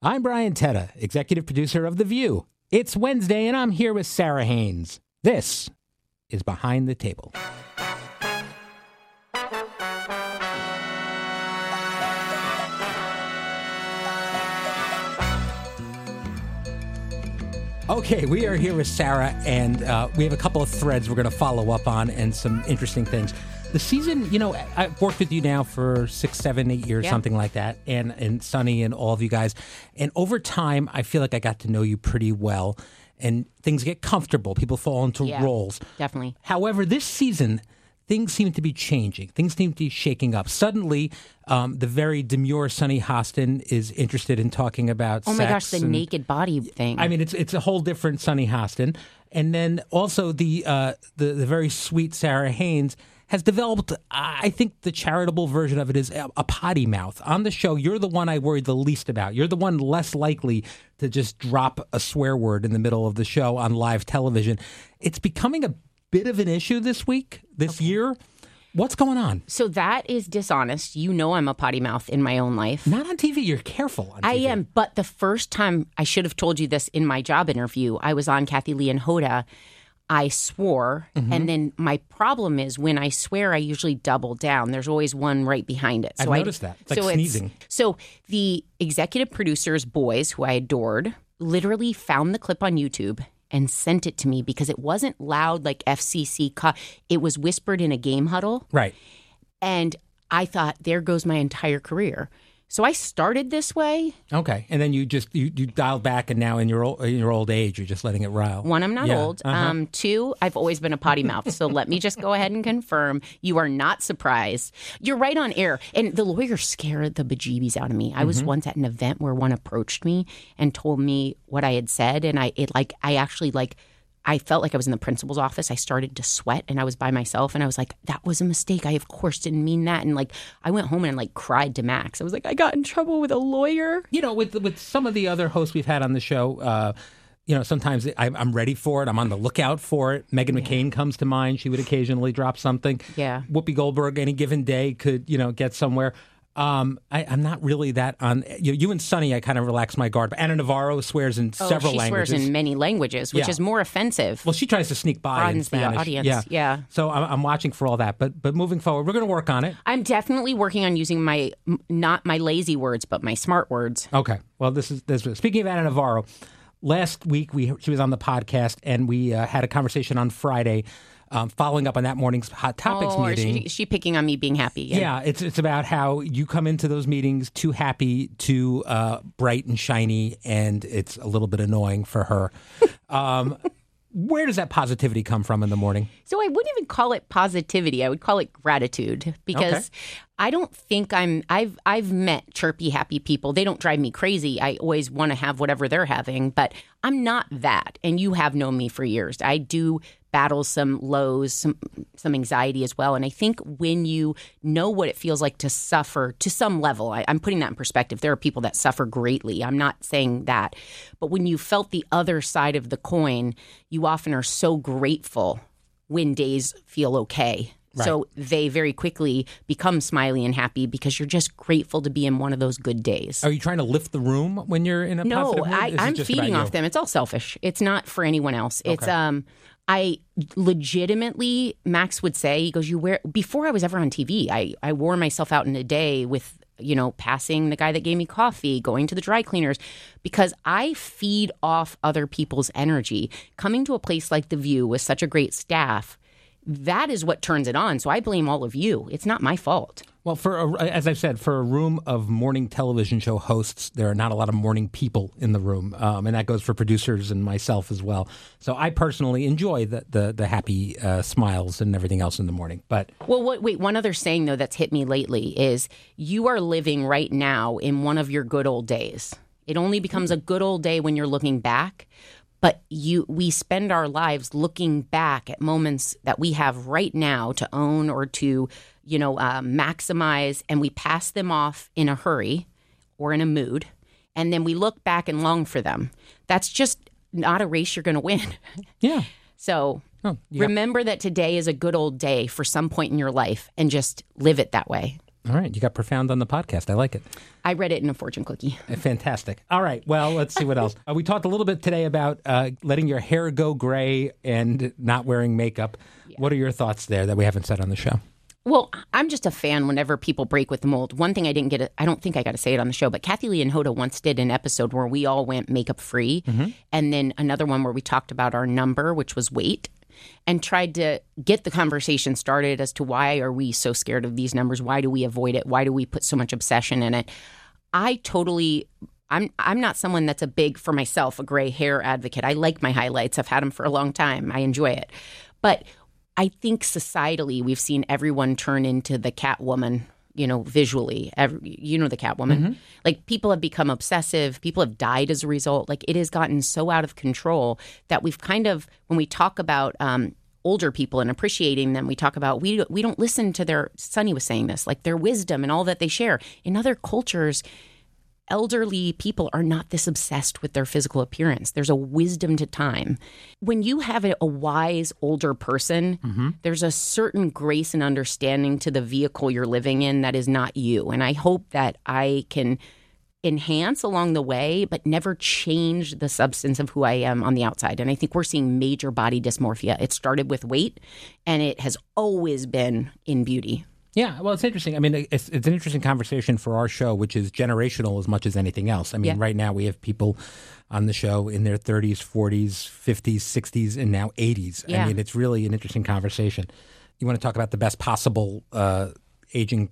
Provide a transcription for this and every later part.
I'm Brian Teta, executive producer of The View. It's Wednesday, and I'm here with Sara Haines. This is Behind the Table. Okay, we are here with Sarah, and uh, we have a couple of threads we're going to follow up on and some interesting things. The season, you know, I've worked with you now for six, seven, eight years, Yeah. something like that, and and Sunny and all of you guys. And over time, I feel like I got to know you pretty well, and things get comfortable. People fall into Yeah. roles. Definitely. However, this season, things seem to be changing. Things seem to be shaking up. Suddenly, um, the very demure Sunny Hostin is interested in talking about. Oh my gosh, the and- naked body thing. I mean, it's it's a whole different Sunny Hostin, and then also the uh, the the very sweet Sara Haines has developed. I think the charitable version of it is a potty mouth. On the show, you're the one I worry the least about. You're the one less likely to just drop a swear word in the middle of the show on live television. It's becoming a bit of an issue this week, this year. What's going on? so that is dishonest. You know I'm a potty mouth in my own life. Not on TV. You're careful. On I am, but the first time I should have told you this in my job interview, I was on Kathie Lee and Hoda. I swore, Mm-hmm. and then my problem is when I swear, I usually double down. There's always one right behind it. I've I- noticed that. It's like sneezing. so the executive producers, boys who I adored, literally found the clip on YouTube and sent it to me because it wasn't loud like FCC. Co- it was whispered in a game huddle. right. And I thought, there goes my entire career. So I started this way. Okay, and then you just you, you dialed back, and now in your old, in your old age, you're just letting it rile. One, I'm not Yeah, old. uh-huh. Um, two, I've always been a potty mouth. So let me just go ahead and confirm you are not surprised. You're right on air. And the lawyer scared the bejeebies out of me. I was Mm-hmm. once at an event where one approached me and told me what I had said. And I, it like, I actually like, I felt like I was in the principal's office. I started to sweat and I was by myself and I was like, that was a mistake. I, of course, didn't mean that. And like, I went home and like cried to Max. I was like, I got in trouble with a lawyer. you know, with with some of the other hosts we've had on the show, uh, you know, sometimes I, I'm ready for it. I'm on the lookout for it. Meghan McCain comes to mind. She would occasionally drop something. Yeah. Whoopi Goldberg, any given day, could you know get somewhere. Um, I, I'm not really that on you. You and Sunny, I kind of relax my guard. But Ana Navarro swears in Oh, several she languages. swears in many languages, which Yeah. is more offensive. well, she tries to sneak by in Broadens the audience, Yeah, yeah. So I'm, I'm watching for all that. But but moving forward, we're going to work on it. I'm definitely working on using my not my lazy words, but my smart words. Okay. Well, this is this. Speaking of Ana Navarro, last week we she was on the podcast and we uh, had a conversation on Friday, um, following up on that morning's hot topics oh, meeting. she, is she picking on me being happy? yeah, it's it's about how you come into those meetings too happy, too uh, bright and shiny, and it's a little bit annoying for her. um, where does that positivity come from in the morning? So I wouldn't even call it positivity. I would call it gratitude because Okay. I don't think I'm I've I've met chirpy happy people. They don't drive me crazy. I always want to have whatever they're having, but I'm not that. And you have known me for years. I do battle some lows, some some anxiety as well. And I think when you know what it feels like to suffer to some level, I, I'm putting that in perspective. There are people that suffer greatly. I'm not saying that. But when you felt the other side of the coin, you often are so grateful when days feel okay. So they very quickly become smiley and happy because you're just grateful to be in one of those good days. Are you trying to lift the room when you're in a No, positive mood? I, am feeding off them. It's all selfish. It's not for anyone else. It's um I legitimately Max would say, he goes, You wear before I was ever on TV, I, I wore myself out in a day with you know, passing the guy that gave me coffee, going to the dry cleaners, because I feed off other people's energy. Coming to a place like The View with such a great staff, that is what turns it on. So I blame all of you. It's not my fault. Well, for a, as I've said, for a room of morning television show hosts, there are not a lot of morning people in the room, um, and that goes for producers and myself as well. So I personally enjoy the the, the happy uh, smiles and everything else in the morning. But Well, what, wait, one other saying though that's hit me lately is you are living right now in one of your good old days. It only becomes a good old day when you're looking back. But you, we spend our lives looking back at moments that we have right now to own or to, you know, uh, maximize, and we pass them off in a hurry or in a mood, and then we look back and long for them. That's just not a race you're going to win. Yeah. So Oh, got- remember that today is a good old day for some point in your life, and just live it that way. All right. You got profound on the podcast. I like it. I read it in a fortune cookie. Fantastic. All right. Well, let's see what else. Uh, we talked a little bit today about uh, letting your hair go gray and not wearing makeup. What are your thoughts there that we haven't said on the show? Well, I'm just a fan whenever people break with the mold. One thing I didn't get, I don't think I got to say it on the show, but Kathie Lee and Hoda once did an episode where we all went makeup free. And then another one where we talked about our number, which was weight, and tried to get the conversation started as to why are we so scared of these numbers? Why do we avoid it? Why do we put so much obsession in it? I totally. I'm I'm not someone that's a big for myself a gray hair advocate. I like my highlights. I've had them for a long time. I enjoy it. But I think societally we've seen everyone turn into the Catwoman, you know, visually. Every, you know the Catwoman. Like people have become obsessive, people have died as a result. Like it has gotten so out of control that we've kind of when we talk about um older people and appreciating them we talk about we we don't listen to their Sunny was saying this like their wisdom and all that they share in other cultures elderly people are not this obsessed with their physical appearance. There's a wisdom to time. When you have a, a wise older person, mm-hmm. there's a certain grace and understanding to the vehicle you're living in that is not you. And I hope that I can enhance along the way, but never change the substance of who I am on the outside. And I think we're seeing major body dysmorphia. It started with weight and it has always been in beauty. Yeah, well, it's interesting. I mean, it's, it's an interesting conversation for our show, which is generational as much as anything else. I mean, Yeah. right now we have people on the show in their 30s, 40s, 50s, 60s, and now 80s. I mean, it's really an interesting conversation. You want to talk about the best possible uh, aging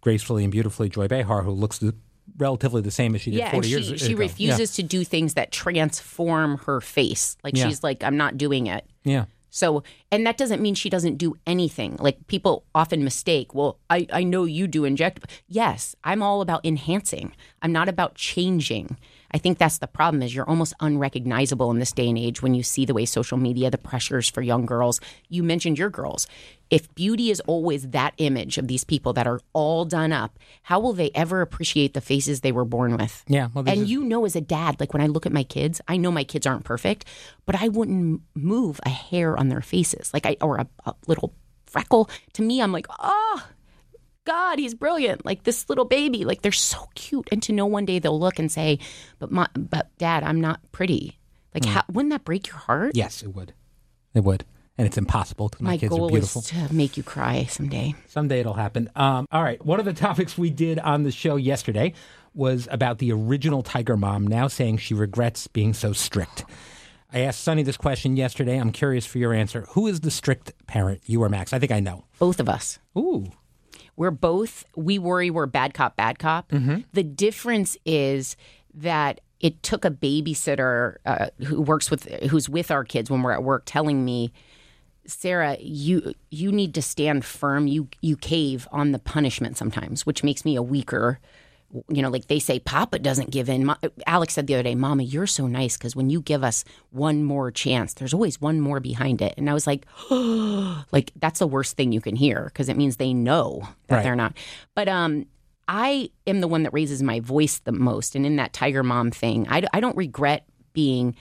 gracefully and beautifully, Joy Behar, who looks the, relatively the same as she did Yeah, 40 and years she, she ago. refuses to do things that transform her face. Like Yeah. she's like, I'm not doing it. Yeah. So, and that doesn't mean she doesn't do anything. Like people often mistake, well, I, I know you do inject. Yes, I'm all about enhancing. I'm not about changing. I think that's the problem is you're almost unrecognizable in this day and age when you see the way social media, the pressures for young girls. You mentioned your girls. If beauty is always that image of these people that are all done up, how will they ever appreciate the faces they were born with? Yeah, well, and is- you know, as a dad, like when I look at my kids, I know my kids aren't perfect, but I wouldn't move a hair on their faces, like I or a, a little freckle. To me, I'm like, oh, God, he's brilliant. Like this little baby, like they're so cute. And to know one day they'll look and say, but my, but Dad, I'm not pretty. Like, how, wouldn't that break your heart? Yes, it would. It would. And it's impossible because my, My kids are goal beautiful. is to make you cry someday. Someday it'll happen. Um, all right. One of the topics we did on the show yesterday was about the original Tiger Mom now saying she regrets being so strict. I asked Sunny this question yesterday. I'm curious for your answer. Who is the strict parent, you or Max? I think I know. Both of us. Ooh. We're both we worry we're bad cop bad cop. The difference is that it took a babysitter uh, who works with who's with our kids when we're at work telling me sara you you need to stand firm. You you cave on the punishment sometimes which makes me a weaker you know like they say papa doesn't give in. Alex said the other day mama you're so nice because when you give us one more chance there's always one more behind it. And i was like like that's the worst thing you can hear because it means they know that Right. they're not. But um i am the one that raises my voice the most. And in that tiger mom thing i, I don't regret being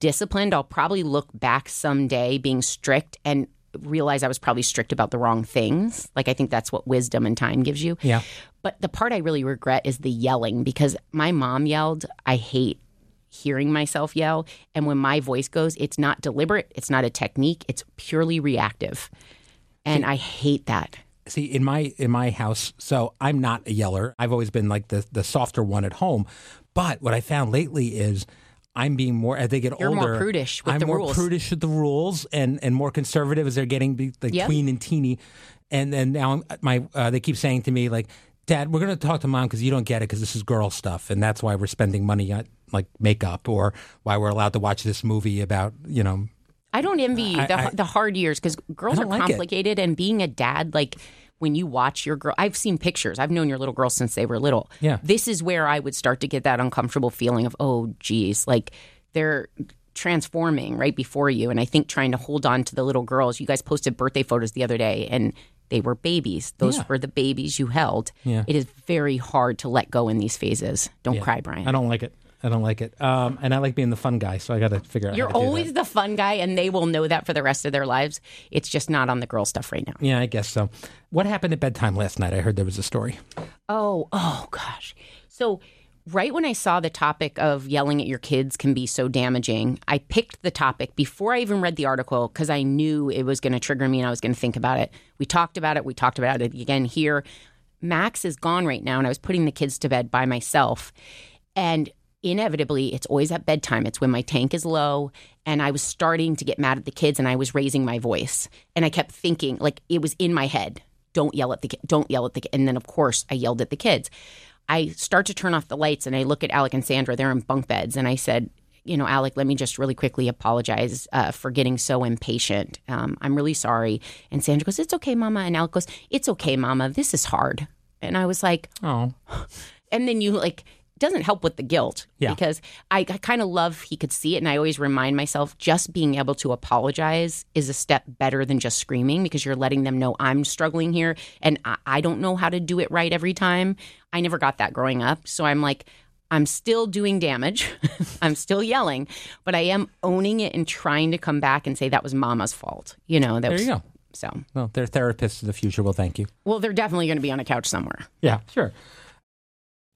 disciplined. I'll probably look back someday being strict and realize i was probably strict about the wrong things. Like i think that's what wisdom and time gives you. Yeah. But the part i really regret is the yelling because my mom yelled i hate hearing myself yell and when my voice goes it's not deliberate it's not a technique it's purely reactive and i hate that See, in my in my house, so I'm not a yeller. I've always been like the the softer one at home. But what I found lately is I'm being more as they get You're more older. prudish with I'm the more rules. prudish with the rules and and more conservative as they're getting like Yep. tween and teeny. And then now I'm, my uh, they keep saying to me like, Dad, we're going to talk to mom because you don't get it because this is girl stuff, and that's why we're spending money on like makeup or why we're allowed to watch this movie about you know I don't envy I- the, I- the hard years because girls are don't like it. complicated, and being a dad, like when you watch your girl, I've seen pictures. I've known your little girl since they were little. Yeah. This is where I would start to get that uncomfortable feeling of, oh, geez, like they're transforming right before you. And I think trying to hold on to the little girls, you guys posted birthday photos the other day and they were babies. Those Yeah. were the babies you held. Yeah. It is very hard to let go in these phases. Don't Yeah. cry, Brian. I don't like it. I don't like it. Um, and I like being the fun guy, so I got to figure out. You're how to do always the fun guy, and they will know that for the rest of their lives. It's just not on the girl stuff right now. Yeah, I guess so. What happened at bedtime last night? I heard there was a story. Oh, oh gosh. So, right when I saw the topic of yelling at your kids can be so damaging, I picked the topic before I even read the article because I knew it was going to trigger me and I was going to think about it. We talked about it. We talked about it again here. Max is gone right now, and I was putting the kids to bed by myself. And inevitably, it's always at bedtime. It's when my tank is low. And I was starting to get mad at the kids, and I was raising my voice. And I kept thinking, like, it was in my head don't yell at the kid. Don't yell at the kid. And then, of course, I yelled at the kids. I start to turn off the lights and I look at Alec and Sandra. They're in bunk beds. And I said, you know, Alec, let me just really quickly apologize uh, for getting so impatient. Um, I'm really sorry. And Sandra goes, It's okay, Mama. And Alec goes, It's okay, Mama. This is hard. And I was like, Oh, and then you like doesn't help with the guilt Yeah. because I, I kind of love he could see it and I always remind myself just being able to apologize is a step better than just screaming because you're letting them know I'm struggling here and I, I don't know how to do it right every time. I never got that growing up. So I'm like, I'm still doing damage. I'm still yelling, but I am owning it and trying to come back and say that was mama's fault. You know, that there was you go. so Well, their therapists of the future will thank you. well, they're definitely going to be on a couch somewhere. Yeah, sure.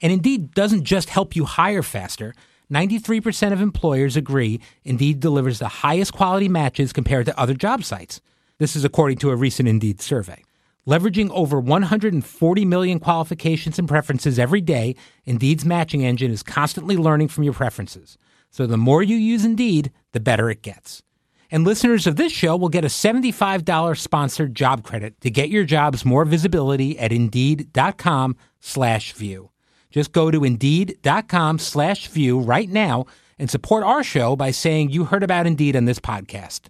And Indeed doesn't just help you hire faster. 93% of employers agree Indeed delivers the highest quality matches compared to other job sites. This is according to a recent Indeed survey. Leveraging over 140 million qualifications and preferences every day, Indeed's matching engine is constantly learning from your preferences. So the more you use Indeed, the better it gets. And listeners of this show will get a $75 sponsored job credit to get your jobs more visibility at Indeed.com slash view. Just go to Indeed.com slash view right now and support our show by saying you heard about Indeed on this podcast.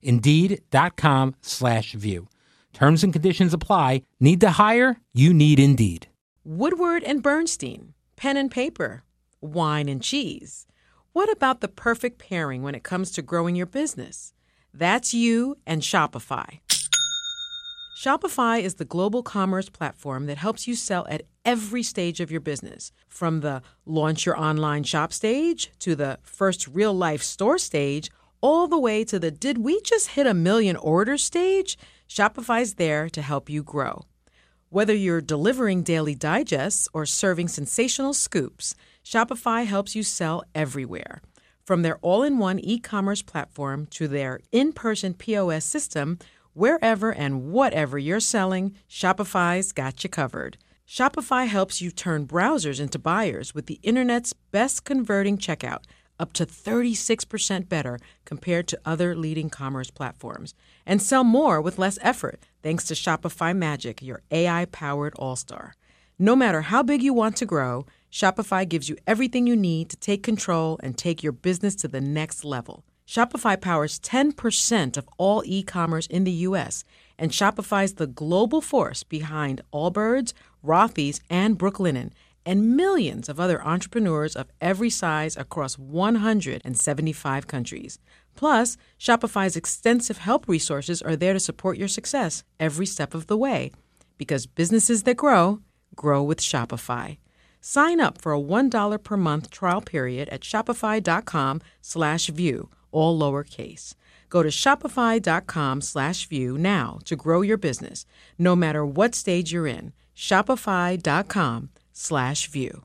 Indeed.com slash view. Terms and conditions apply. Need to hire? You need Indeed. Woodward and Bernstein, pen and paper, wine and cheese. What about the perfect pairing when it comes to growing your business? That's you and Shopify. Shopify is the global commerce platform that helps you sell at every stage of your business, from the launch your online shop stage to the first real life store stage, all the way to the did we just hit a million orders stage? Shopify's there to help you grow. Whether you're delivering daily digests or serving sensational scoops, Shopify helps you sell everywhere. From their all in one e commerce platform to their in person POS system, wherever and whatever you're selling, Shopify's got you covered. Shopify helps you turn browsers into buyers with the internet's best converting checkout, up to 36% better compared to other leading commerce platforms. And sell more with less effort thanks to Shopify Magic, your AI powered all star. No matter how big you want to grow, Shopify gives you everything you need to take control and take your business to the next level. Shopify powers 10% of all e commerce in the US, and Shopify's the global force behind Allbirds, Rothy's, and Brooklinen, and millions of other entrepreneurs of every size across 175 countries. Plus, Shopify's extensive help resources are there to support your success every step of the way. Because businesses that grow, grow with Shopify. Sign up for a $1 per month trial period at shopify.com slash view, all lowercase. Go to shopify.com slash view now to grow your business, no matter what stage you're in. Shopify.com slash view.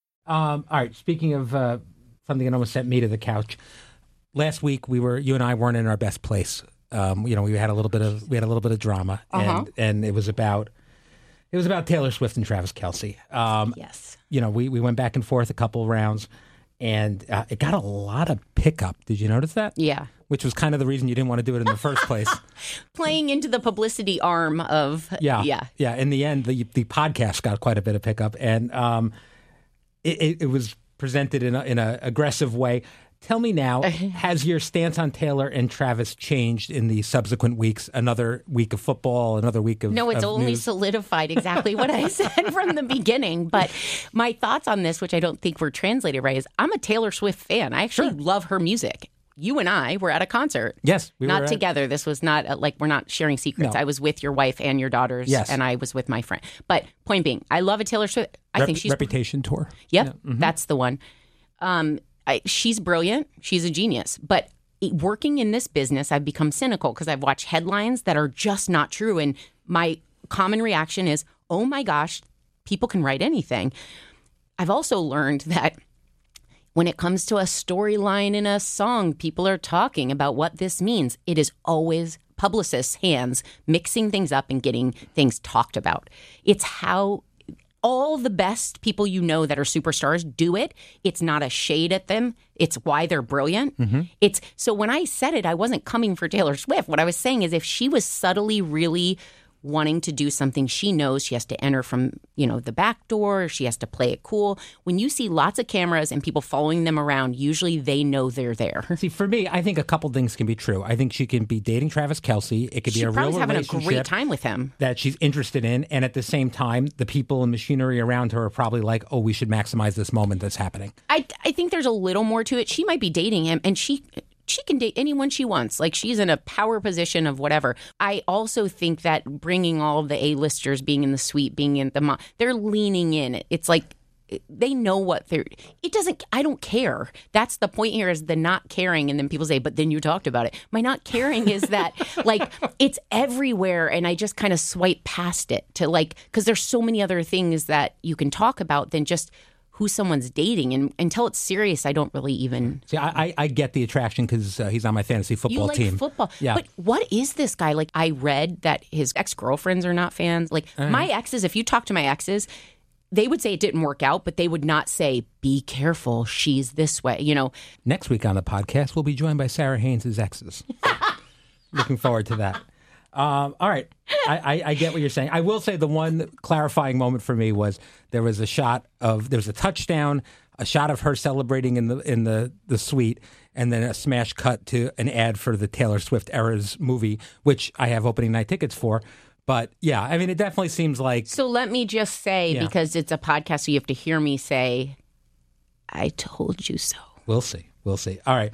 Um, all right. Speaking of uh, something that almost sent me to the couch, last week we were you and I weren't in our best place. Um, you know, we had a little bit of we had a little bit of drama, and and it was about it was about Taylor Swift and Travis Kelce. Um, Yes. you know, we we went back and forth a couple rounds, and uh, it got a lot of pickup. Did you notice that? Yeah. Which was kind of the reason you didn't want to do it in the first place. Playing into the publicity arm of Yeah, yeah. yeah. In the end, the the podcast got quite a bit of pickup, and um, it, it, was presented in a, in a aggressive way. Tell me now, has your stance on Taylor and Travis changed in the subsequent weeks? Another week of football, another week of No, it's of only news? solidified exactly what I said from the beginning. But my thoughts on this, which I don't think were translated right, is I'm a Taylor Swift fan. I actually love her music. You and I were at a concert. Yes, we not were at- together. This was not uh like we're not sharing secrets. No. I was with your wife and your daughters, Yes. and I was with my friend. But point being, I love a Taylor Swift. I Rep- think she's reputation tour. Yep, mm-hmm. that's the one. Um, I, she's brilliant. She's a genius. But working in this business, I've become cynical because I've watched headlines that are just not true. And my common reaction is, oh my gosh, people can write anything. I've also learned that when it comes to a storyline in a song, people are talking about what this means. It is always publicists' hands mixing things up and getting things talked about. It's how all the best people you know that are superstars do it. It's not a shade at them. It's why they're brilliant. Mm-hmm. It's so when I said it, I wasn't coming for Taylor Swift. What I was saying is if she was subtly really wanting to do something she knows she has to enter from you know the back door she has to play it cool when you see lots of cameras and people following them around usually they know they're there See, for me, I think a couple things can be true. I think she can be dating Travis Kelce. It could she be a real having a great time with him that she's interested in, and at the same time, the people and machinery around her are probably like, "Oh, we should maximize this moment that's happening." I I think there's a little more to it. She might be dating him, and she she can date anyone she wants. Like she's in a power position of whatever. I also think that bringing all the A-listers being in the suite, being in the mo- they're leaning in. It's like they know what they're it doesn't i don't care that's the point here is the not caring and then people say but then you talked about it my not caring is that like it's everywhere and i just kind of swipe past it to like because there's so many other things that you can talk about than just who someone's dating and until it's serious i don't really even See, I I, I get the attraction because uh, he's on my fantasy you football like team. football Yeah. but what is this guy like i read that his ex-girlfriends are not fans like Uh-huh. my exes if you talk to my exes they would say it didn't work out but they would not say be careful she's this way you know Next week on the podcast, we'll be joined by Sara Haines' exes. Looking forward to that. Um, all right, I, I, I get what you're saying. I will say the one clarifying moment for me was there was a shot of there was a touchdown, a shot of her celebrating in the in the the suite, and then a smash cut to an ad for the Taylor Swift Eras movie, which I have opening night tickets for. But yeah, I mean, it definitely seems like so let me just say Yeah. because it's a podcast so you have to hear me say i told you so We'll see. We'll see. All right.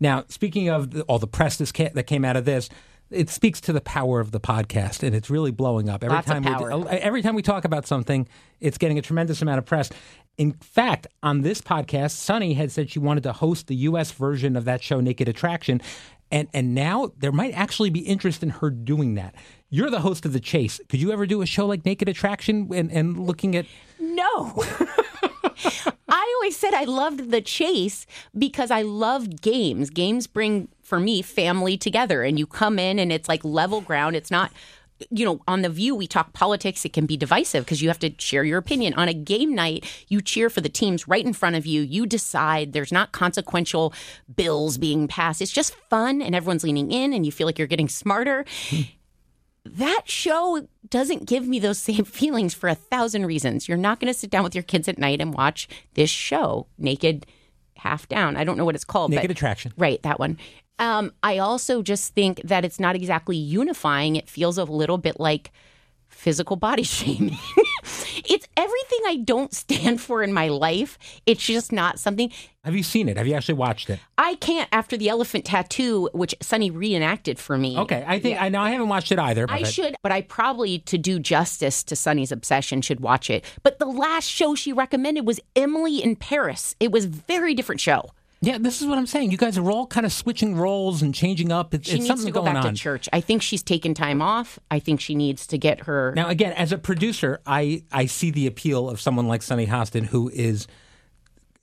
Now, speaking of the, all the press this ca- that came out of this, it speaks to the power of the podcast, and it's really blowing up every Lots time. We do- uh, every time we talk about something, it's getting a tremendous amount of press. In fact, on this podcast, Sunny had said she wanted to host the U.S. version of that show, Naked Attraction, and and now there might actually be interest in her doing that. You're the host of the Chase. Could you ever do a show like Naked Attraction and, and looking at? No. I always said I loved the chase because I loved games. Games bring, for me, family together, and you come in and it's like level ground. It's not. You know, on The View, we talk politics. It can be divisive because you have to share your opinion. On a game night, you cheer for the teams right in front of you. You decide there's not consequential bills being passed. It's just fun and everyone's leaning in and you feel like you're getting smarter that show doesn't give me those same feelings for a thousand reasons. You're not going to sit down with your kids at night and watch this show, Naked Half Down. I don't know what it's called. Naked but, Attraction. Right, that one. Um, I also just think that it's not exactly unifying. It feels a little bit like physical body shaming. It's everything I don't stand for in my life. It's just not something Have you seen it? Have you actually watched it? I can't after the elephant tattoo, which Sunny reenacted for me. Okay, I think I know I haven't watched it either. I should, but I probably, to do justice to Sunny's obsession, should watch it. But the last show she recommended was Emily in Paris. It was a very different show. Yeah, this is what I'm saying. You guys are all kind of switching roles and changing up. It's, She it's needs something to go going back on. to church. I think she's taken time off. I think she needs to get her. Now, again, as a producer, I I see the appeal of someone like Sunny Hostin, who is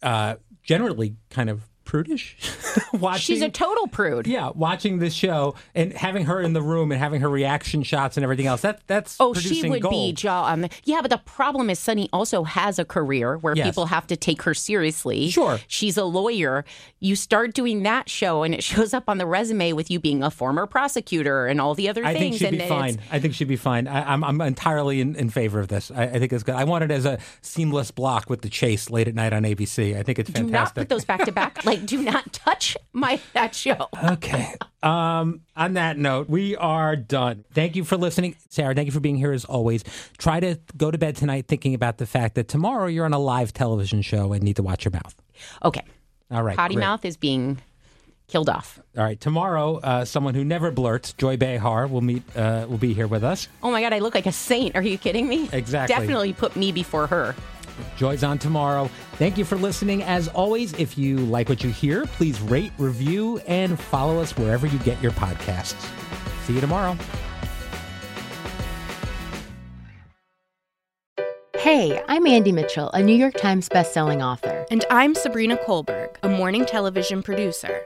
uh, generally kind of prudish. watching, she's a total prude. yeah, watching this show and having her in the room and having her reaction shots and everything else. That that's Oh, she would gold. be jaw on the. Yeah, but the problem is Sunny also has a career where Yes. people have to take her seriously. Sure. She's a lawyer. You start doing that show, and it shows up on the resume with you being a former prosecutor and all the other I think she'd be fine. I think she'd be fine. I, I'm I'm entirely in, in favor of this. I, I think it's good. I want it as a seamless block with the chase late at night on ABC. I think it's fantastic. Do not put those back to back. Like, do not touch my that show. Okay. Um, on that note, we are done. Thank you for listening. Sara, thank you for being here as always. Try to go to bed tonight thinking about the fact that tomorrow you're on a live television show and need to watch your mouth. Okay. All right. Potty great. mouth is being killed off. All right. Tomorrow, uh, someone who never blurts, Joy Behar, will meet. Uh, will be here with us. Oh my God, I look like a saint. Are you kidding me? Exactly. Definitely put me before her. Joy's on tomorrow. Thank you for listening. As always, if you like what you hear, please rate, review, and follow us wherever you get your podcasts. See you tomorrow. Hey, I'm Andy Mitchell, a New York Times bestselling author. And I'm Sabrina Kohlberg, a morning television producer.